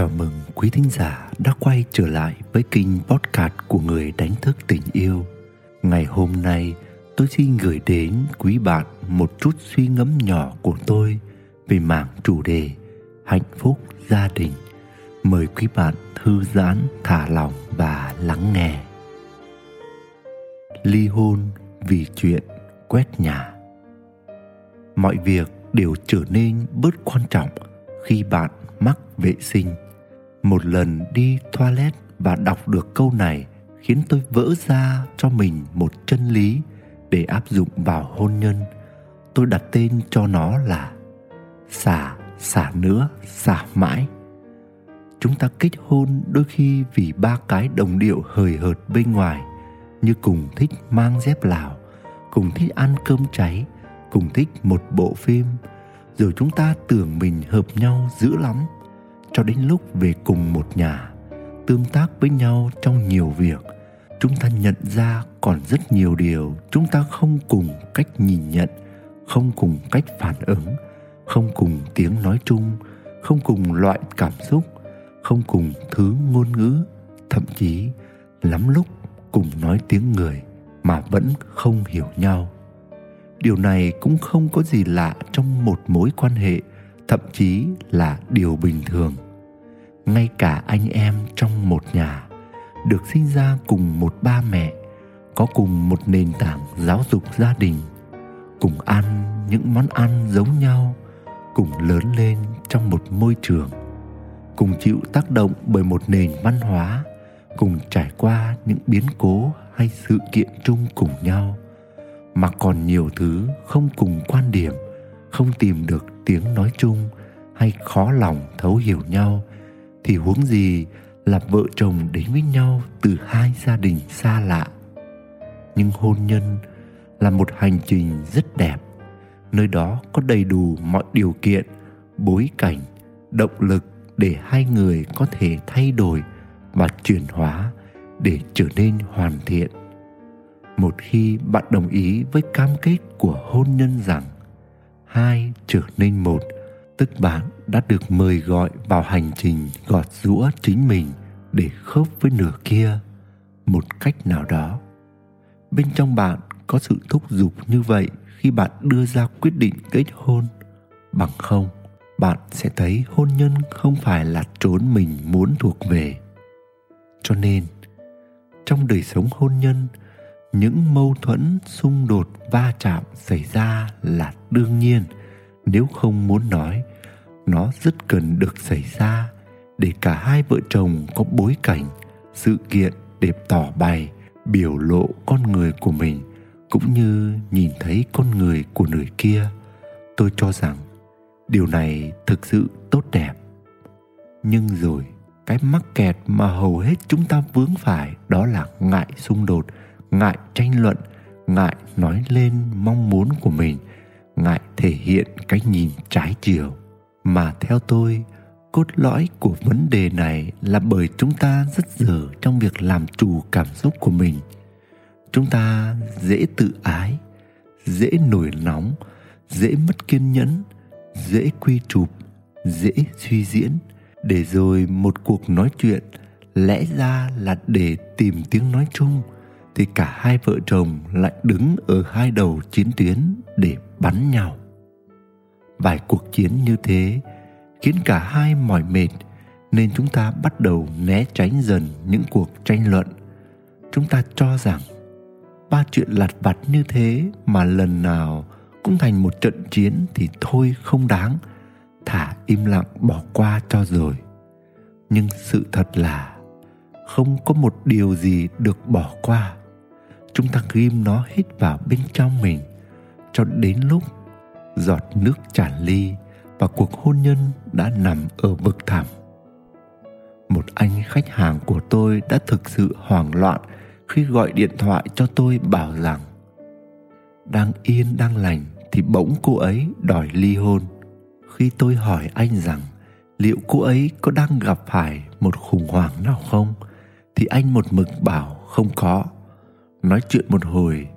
Chào mừng quý thính giả đã quay trở lại với kênh podcast của người đánh thức tình yêu. Ngày hôm nay, tôi xin gửi đến quý bạn một chút suy ngẫm nhỏ của tôi về mảng chủ đề hạnh phúc gia đình. Mời quý bạn thư giãn, thả lòng và lắng nghe. Ly hôn vì chuyện quét nhà. Mọi việc đều trở nên bớt quan trọng khi bạn mắc vệ sinh. Một lần đi toilet và đọc được câu này khiến tôi vỡ ra cho mình một chân lý để áp dụng vào hôn nhân. Tôi đặt tên cho nó là xả, xả nữa, xả mãi. Chúng ta kết hôn đôi khi vì ba cái đồng điệu hời hợt bên ngoài như cùng thích mang dép lào, cùng thích ăn cơm cháy, cùng thích một bộ phim, rồi chúng ta tưởng mình hợp nhau dữ lắm cho đến lúc về cùng một nhà, tương tác với nhau trong nhiều việc, chúng ta nhận ra còn rất nhiều điều chúng ta không cùng cách nhìn nhận, không cùng cách phản ứng, không cùng tiếng nói chung, không cùng loại cảm xúc, không cùng thứ ngôn ngữ, thậm chí lắm lúc cùng nói tiếng người mà vẫn không hiểu nhau. Điều này cũng không có gì lạ trong một mối quan hệ thậm chí là điều bình thường. Ngay cả anh em trong một nhà được sinh ra cùng một ba mẹ, có cùng một nền tảng giáo dục gia đình, cùng ăn những món ăn giống nhau, cùng lớn lên trong một môi trường, cùng chịu tác động bởi một nền văn hóa, cùng trải qua những biến cố hay sự kiện chung cùng nhau, mà còn nhiều thứ không cùng quan điểm không tìm được tiếng nói chung hay khó lòng thấu hiểu nhau, thì huống gì là vợ chồng đến với nhau từ hai gia đình xa lạ. Nhưng hôn nhân là một hành trình rất đẹp, nơi đó có đầy đủ mọi điều kiện, bối cảnh, động lực để hai người có thể thay đổi và chuyển hóa để trở nên hoàn thiện. Một khi bạn đồng ý với cam kết của hôn nhân rằng hai trở nên một. Tức bạn đã được mời gọi vào hành trình gọt rũa chính mình để khớp với nửa kia. Một cách nào đó. Bên trong bạn có sự thúc giục như vậy khi bạn đưa ra quyết định kết hôn. Bằng không, bạn sẽ thấy hôn nhân không phải là trốn mình muốn thuộc về. Cho nên, trong đời sống hôn nhân những mâu thuẫn, xung đột, va chạm xảy ra là đương nhiên. Nếu không muốn nói, nó rất cần được xảy ra để cả hai vợ chồng có bối cảnh, sự kiện để tỏ bày, biểu lộ con người của mình, cũng như nhìn thấy con người của người kia. Tôi cho rằng điều này thực sự tốt đẹp. Nhưng rồi, cái mắc kẹt mà hầu hết chúng ta vướng phải đó là ngại xung đột ngại tranh luận, ngại nói lên mong muốn của mình, ngại thể hiện cái nhìn trái chiều. Mà theo tôi, cốt lõi của vấn đề này là bởi chúng ta rất dở trong việc làm chủ cảm xúc của mình. Chúng ta dễ tự ái, dễ nổi nóng, dễ mất kiên nhẫn, dễ quy chụp, dễ suy diễn. Để rồi một cuộc nói chuyện lẽ ra là để tìm tiếng nói chung thì cả hai vợ chồng lại đứng ở hai đầu chiến tuyến để bắn nhau. Vài cuộc chiến như thế khiến cả hai mỏi mệt nên chúng ta bắt đầu né tránh dần những cuộc tranh luận. Chúng ta cho rằng ba chuyện lặt vặt như thế mà lần nào cũng thành một trận chiến thì thôi không đáng, thả im lặng bỏ qua cho rồi. Nhưng sự thật là không có một điều gì được bỏ qua chúng ta ghim nó hết vào bên trong mình, cho đến lúc giọt nước tràn ly và cuộc hôn nhân đã nằm ở vực thẳm. Một anh khách hàng của tôi đã thực sự hoảng loạn khi gọi điện thoại cho tôi bảo rằng, đang yên, đang lành thì bỗng cô ấy đòi ly hôn. Khi tôi hỏi anh rằng, liệu cô ấy có đang gặp phải một khủng hoảng nào không? thì anh một mực bảo, không có nói chuyện một hồi,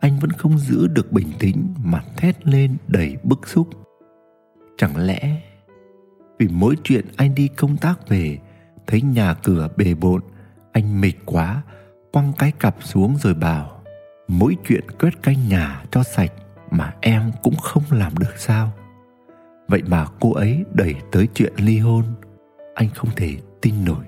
anh vẫn không giữ được bình tĩnh mà thét lên đầy bức xúc. Chẳng lẽ vì mỗi chuyện anh đi công tác về, thấy nhà cửa bề bộn, anh mệt quá, quăng cái cặp xuống rồi bảo, mỗi chuyện quét canh nhà cho sạch mà em cũng không làm được sao? Vậy mà cô ấy đẩy tới chuyện ly hôn, anh không thể tin nổi.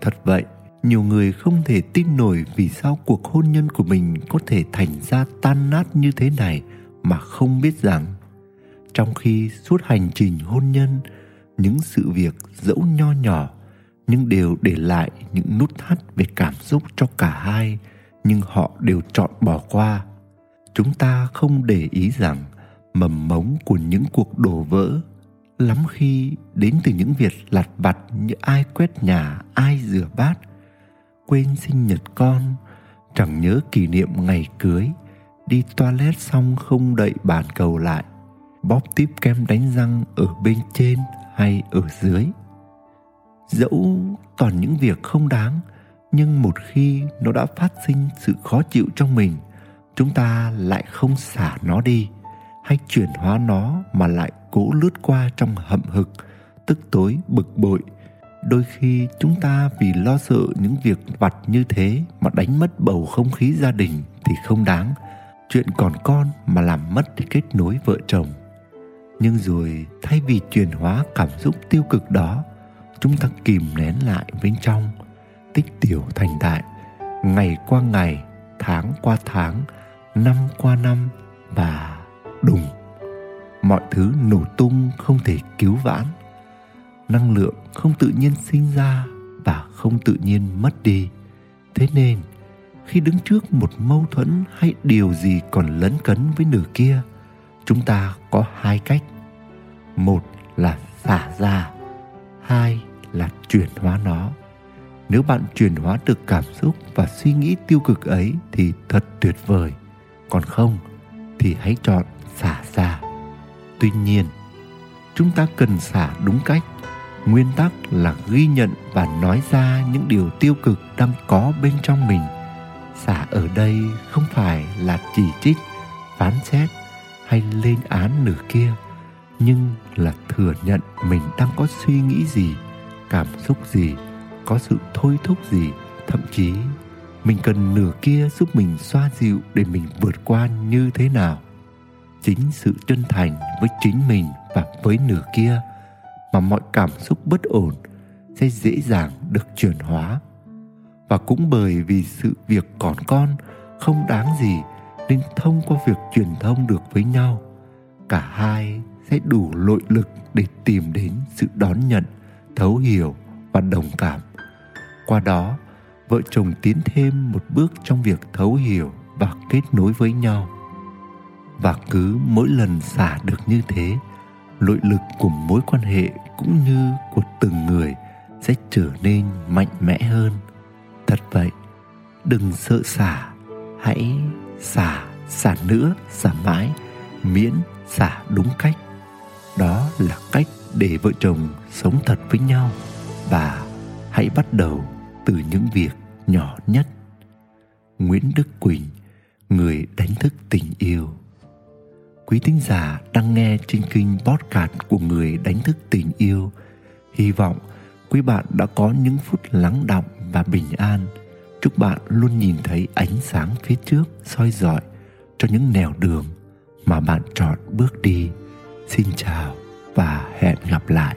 Thật vậy nhiều người không thể tin nổi vì sao cuộc hôn nhân của mình có thể thành ra tan nát như thế này mà không biết rằng, trong khi suốt hành trình hôn nhân, những sự việc dẫu nho nhỏ, nhưng đều để lại những nút thắt về cảm xúc cho cả hai, nhưng họ đều chọn bỏ qua. Chúng ta không để ý rằng mầm mống của những cuộc đổ vỡ, lắm khi đến từ những việc lặt vặt như ai quét nhà, ai rửa bát quên sinh nhật con, chẳng nhớ kỷ niệm ngày cưới, đi toilet xong không đậy bàn cầu lại, bóp tiếp kem đánh răng ở bên trên hay ở dưới. Dẫu toàn những việc không đáng, nhưng một khi nó đã phát sinh sự khó chịu trong mình, chúng ta lại không xả nó đi, hay chuyển hóa nó mà lại cố lướt qua trong hậm hực, tức tối, bực bội đôi khi chúng ta vì lo sợ những việc vặt như thế mà đánh mất bầu không khí gia đình thì không đáng. Chuyện còn con mà làm mất kết nối vợ chồng. Nhưng rồi thay vì chuyển hóa cảm xúc tiêu cực đó, chúng ta kìm nén lại bên trong, tích tiểu thành đại. Ngày qua ngày, tháng qua tháng, năm qua năm và đùng. Mọi thứ nổ tung không thể cứu vãn năng lượng không tự nhiên sinh ra và không tự nhiên mất đi. Thế nên, khi đứng trước một mâu thuẫn hay điều gì còn lấn cấn với nửa kia, chúng ta có hai cách. Một là xả ra, hai là chuyển hóa nó. Nếu bạn chuyển hóa được cảm xúc và suy nghĩ tiêu cực ấy thì thật tuyệt vời. Còn không thì hãy chọn xả ra. Tuy nhiên, chúng ta cần xả đúng cách nguyên tắc là ghi nhận và nói ra những điều tiêu cực đang có bên trong mình. Xả ở đây không phải là chỉ trích, phán xét hay lên án nửa kia, nhưng là thừa nhận mình đang có suy nghĩ gì, cảm xúc gì, có sự thôi thúc gì. Thậm chí, mình cần nửa kia giúp mình xoa dịu để mình vượt qua như thế nào. Chính sự chân thành với chính mình và với nửa kia mà mọi cảm xúc bất ổn sẽ dễ dàng được chuyển hóa. Và cũng bởi vì sự việc còn con, không đáng gì nên thông qua việc truyền thông được với nhau, cả hai sẽ đủ nội lực để tìm đến sự đón nhận, thấu hiểu và đồng cảm. Qua đó, vợ chồng tiến thêm một bước trong việc thấu hiểu và kết nối với nhau. Và cứ mỗi lần xả được như thế nội lực của mối quan hệ cũng như của từng người sẽ trở nên mạnh mẽ hơn. Thật vậy, đừng sợ xả, hãy xả xả nữa, xả mãi, miễn xả đúng cách. Đó là cách để vợ chồng sống thật với nhau và hãy bắt đầu từ những việc nhỏ nhất. Nguyễn đức quỳnh, người đánh thức tình yêu quý thính giả đang nghe trên kênh podcast của người đánh thức tình yêu. Hy vọng quý bạn đã có những phút lắng động và bình an. Chúc bạn luôn nhìn thấy ánh sáng phía trước soi rọi cho những nẻo đường mà bạn chọn bước đi. Xin chào và hẹn gặp lại.